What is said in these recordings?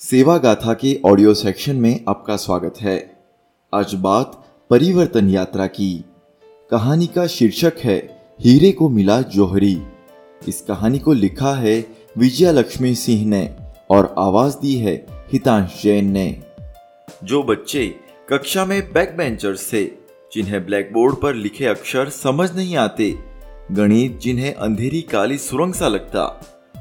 सेवा गाथा के ऑडियो सेक्शन में आपका स्वागत है। आज बात परिवर्तन यात्रा की। कहानी का शीर्षक है, हीरे को मिला जौहरी। इस कहानी को लिखा है विजया लक्ष्मी सिंह ने और आवाज़ दी है हितांश जैन ने। जो बच्चे कक्षा में बैक बेंचर्स थे, जिन्हें ब्लैक बोर्ड पर लिखे अक्षर समझ नहीं आते, गणित जिन्हें अंधेरी काली सुरंग सा लगता,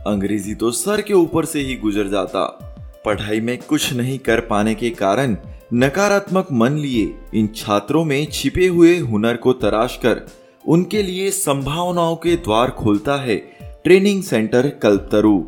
अंग्रेज़ी तो सर के ऊपर से ही गुजर जाता। पढ़ाई में कुछ नहीं कर पाने के कारण नकारात्मक मन लिए इन छात्रों में छिपे हुए हुनर को तराश कर उनके लिए संभावनाओं के द्वार खोलता है ट्रेनिंग सेंटर कल्पतरु।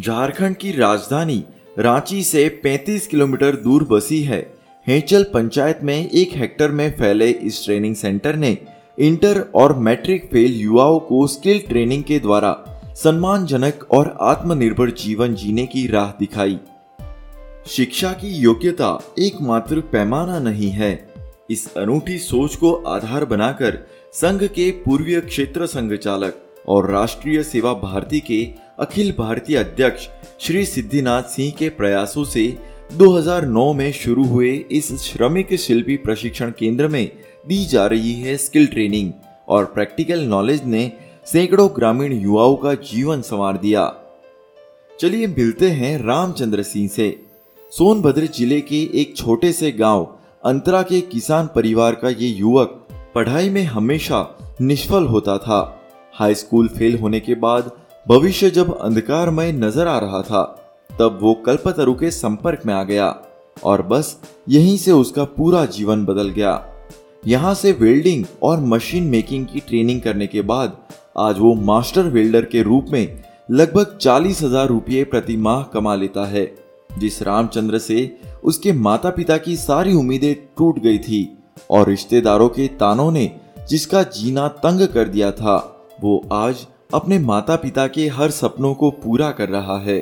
झारखंड की राजधानी रांची से 35 किलोमीटर दूर बसी है। हेचल पंचायत में एक हेक्टर में फैले इस ट्रेनिंग सेंटर ने इंटर और मैट्रिक फेल युवाओं को स्किल ट्रेनिंग के द्वारा सम्मानजनक और आत्मनिर्भर जीवन जीने की राह दिखाई। शिक्षा की योग्यता एकमात्र पैमाना नहीं है। इस अनूठी सोच को आधार बनाकर संघ के पूर्वीय क्षेत्र संघ चालक और राष्ट्रीय सेवा भारती के अखिल भारतीय अध्यक्ष श्री सिद्धिनाथ सिंह के प्रयासों से 2009 में शुरू हुए इस श्रमिक शिल्पी प्रशिक्षण केंद्र में दी जा रही है स्किल ट्रेनिंग और प्रैक्टिकल नॉलेज ने सैकड़ों ग्रामीण युवाओं का जीवन संवार दिया। चलिए मिलते हैं रामचंद्र सिंह से। सोनभद्र ज़िले के एक छोटे से गाँव, अंतरा के किसान परिवार का ये युवक पढ़ाई में हमेशा निष्फल होता था। हाई स्कूल फेल होने के बाद भविष्य जब अंधकारमय नज़र आ रहा था, तब वो कल्पतरु के संपर्क में आ गया और बस यहीं से उसका पूरा जीवन बदल गया। यहाँ से वेल्डिंग और मशीन मेकिंग की ट्रेनिंग करने के बाद, आज वो मास्टर वेल्डर के रूप में लगभग चालीस हज़ार रुपये प्रति माह कमा लेता है। जिस रामचंद्र से उसके माता पिता की सारी उम्मीदें टूट गई थी और रिश्तेदारों के तानों ने जिसका जीना तंग कर दिया था, वो आज अपने माता पिता के हर सपनों को पूरा कर रहा है।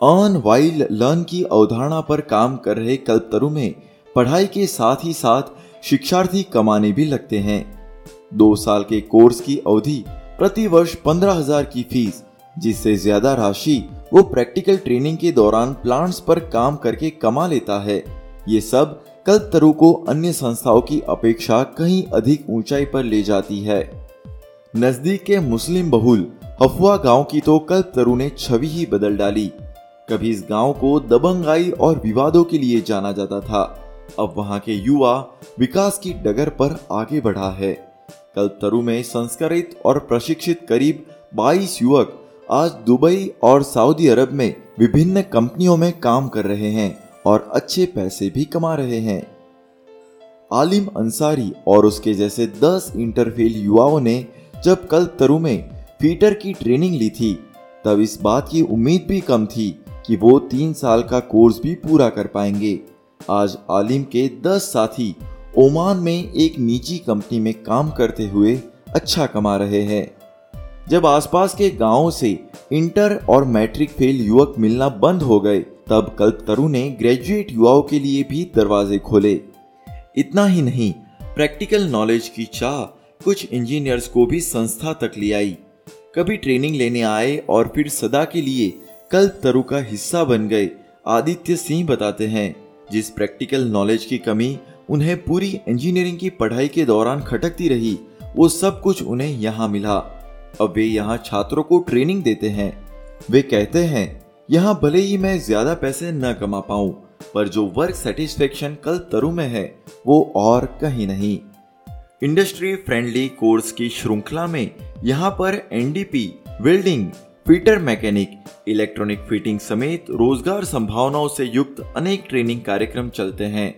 अर्न वाइल लर्न की अवधारणा पर काम कर रहे कल्पतरु में पढ़ाई के साथ ही साथ शिक्षार्थी कमाने भी लगते हैं। दो साल के कोर्स की अवधि प्रति वर्ष पंद्रह हज़ार की फ़ीस, जिससे ज़्यादा राशि वो प्रैक्टिकल ट्रेनिंग के दौरान प्लांट्स पर काम करके कमा लेता है। ये सब कल्पतरु को अन्य संस्थाओं की अपेक्षा कहीं अधिक ऊंचाई पर ले जाती है। नज़दीक के मुस्लिम बहुल हफुआ गाँव की तो कल्पतरु ने छवि ही बदल डाली। कभी इस गाँव को दबंगाई और विवादों के लिए जाना जाता था। अब वहाँ के युवा विकास की डगर पर आगे बढ़ा है। कल्पतरु में संस्कारित और प्रशिक्षित करीब 22 युवक आज दुबई और सऊदी अरब में विभिन्न कंपनियों में काम कर रहे हैं और अच्छे पैसे भी कमा रहे हैं। आलिम अंसारी और उसके जैसे 10 इंटरफेल युवाओं ने जब कल तरु में फीटर की ट्रेनिंग ली थी, तब इस बात की उम्मीद भी कम थी कि वो तीन साल का कोर्स भी पूरा कर पाएँगे। आज आलिम के 10 साथी ओमान में एक निजी कंपनी में काम करते हुए अच्छा कमा रहे हैं। जब आसपास के गाँवों से इंटर और मैट्रिक फेल युवक मिलना बंद हो गए, तब कल्पतरु ने ग्रेजुएट युवाओं के लिए भी दरवाजे खोले। इतना ही नहीं, प्रैक्टिकल नॉलेज की चाह कुछ इंजीनियर्स को भी संस्था तक ले आई। कभी ट्रेनिंग लेने आए और फिर सदा के लिए कल्पतरु का हिस्सा बन गए, आदित्य सिंह बताते हैं। जिस प्रैक्टिकल नॉलेज की कमी उन्हें पूरी इंजीनियरिंग की पढ़ाई के दौरान खटकती रही, वो सब कुछ उन्हें यहाँ मिला। अब वे यहाँ छात्रों को ट्रेनिंग देते हैं। वे कहते हैं, यहाँ भले ही मैं ज़्यादा पैसे न कमा पाऊँ, पर जो वर्क सेटिस्फेक्शन कल तरु में है, वो और कहीं नहीं। इंडस्ट्री फ्रेंडली कोर्स की श्रृंखला में यहाँ पर NDP welding fitter mechanic, electronic fitting समेत रोज़गार संभावनाओं से युक्त अनेक ट्रेनिंग कार्यक्रम चलते हैं।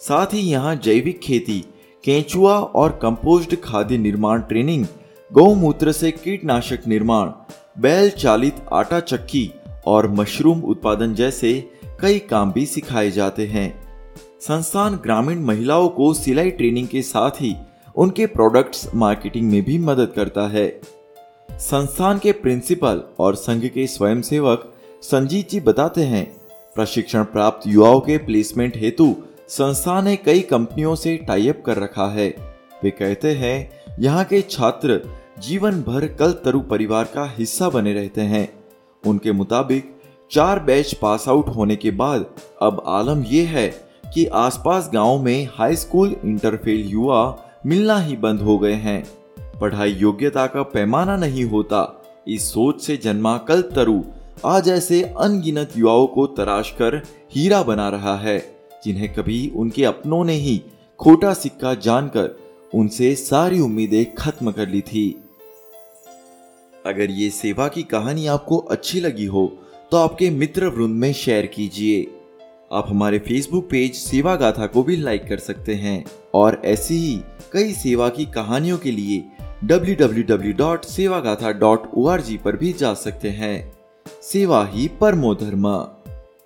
साथ ही यहाँ जैविक खेती, केंचुआ और कंपोस्ट खाद्य निर्माण ट्रेनिंग, गौमूत्र से कीटनाशक निर्माण, बैल चालित आटा चक्की और मशरूम उत्पादन जैसे कई काम भी सिखाए जाते हैं। संस्थान ग्रामीण महिलाओं को सिलाई ट्रेनिंग के साथ ही उनके प्रोडक्ट्स मार्केटिंग में भी मदद करता है। संस्थान के प्रिंसिपल और संघ के स्वयंसेवक संजीत जी बताते हैं, प्रशिक्षण प्राप्त युवाओं के प्लेसमेंट हेतु संस्था ने कई कंपनियों से टाइप कर रखा है। वे कहते हैं, यहाँ के छात्र जीवन भर कल तरु परिवार का हिस्सा बने रहते हैं। उनके मुताबिक, चार बैच पास आउट होने के बाद अब आलम यह है कि आसपास गाँव में हाई स्कूल इंटरफेल युवा मिलना ही बंद हो गए हैं। पढ़ाई योग्यता का पैमाना नहीं होता। इस सोच से जन्मा कल तरु आज ऐसे अनगिनत युवाओं को तराश कर हीरा बना रहा है, जिन्हें कभी उनके अपनों ने ही खोटा सिक्का जानकर उनसे सारी उम्मीदें खत्म कर ली थी। अगर ये सेवा की कहानी आपको अच्छी लगी हो तो आपके मित्र वृंद में शेयर कीजिए। आप हमारे फेसबुक पेज सेवा गाथा को भी लाइक कर सकते हैं और ऐसी ही कई सेवा की कहानियों के लिए www.sevagata.org पर भी जा सकते हैं। सेवा ही परमो धर्म।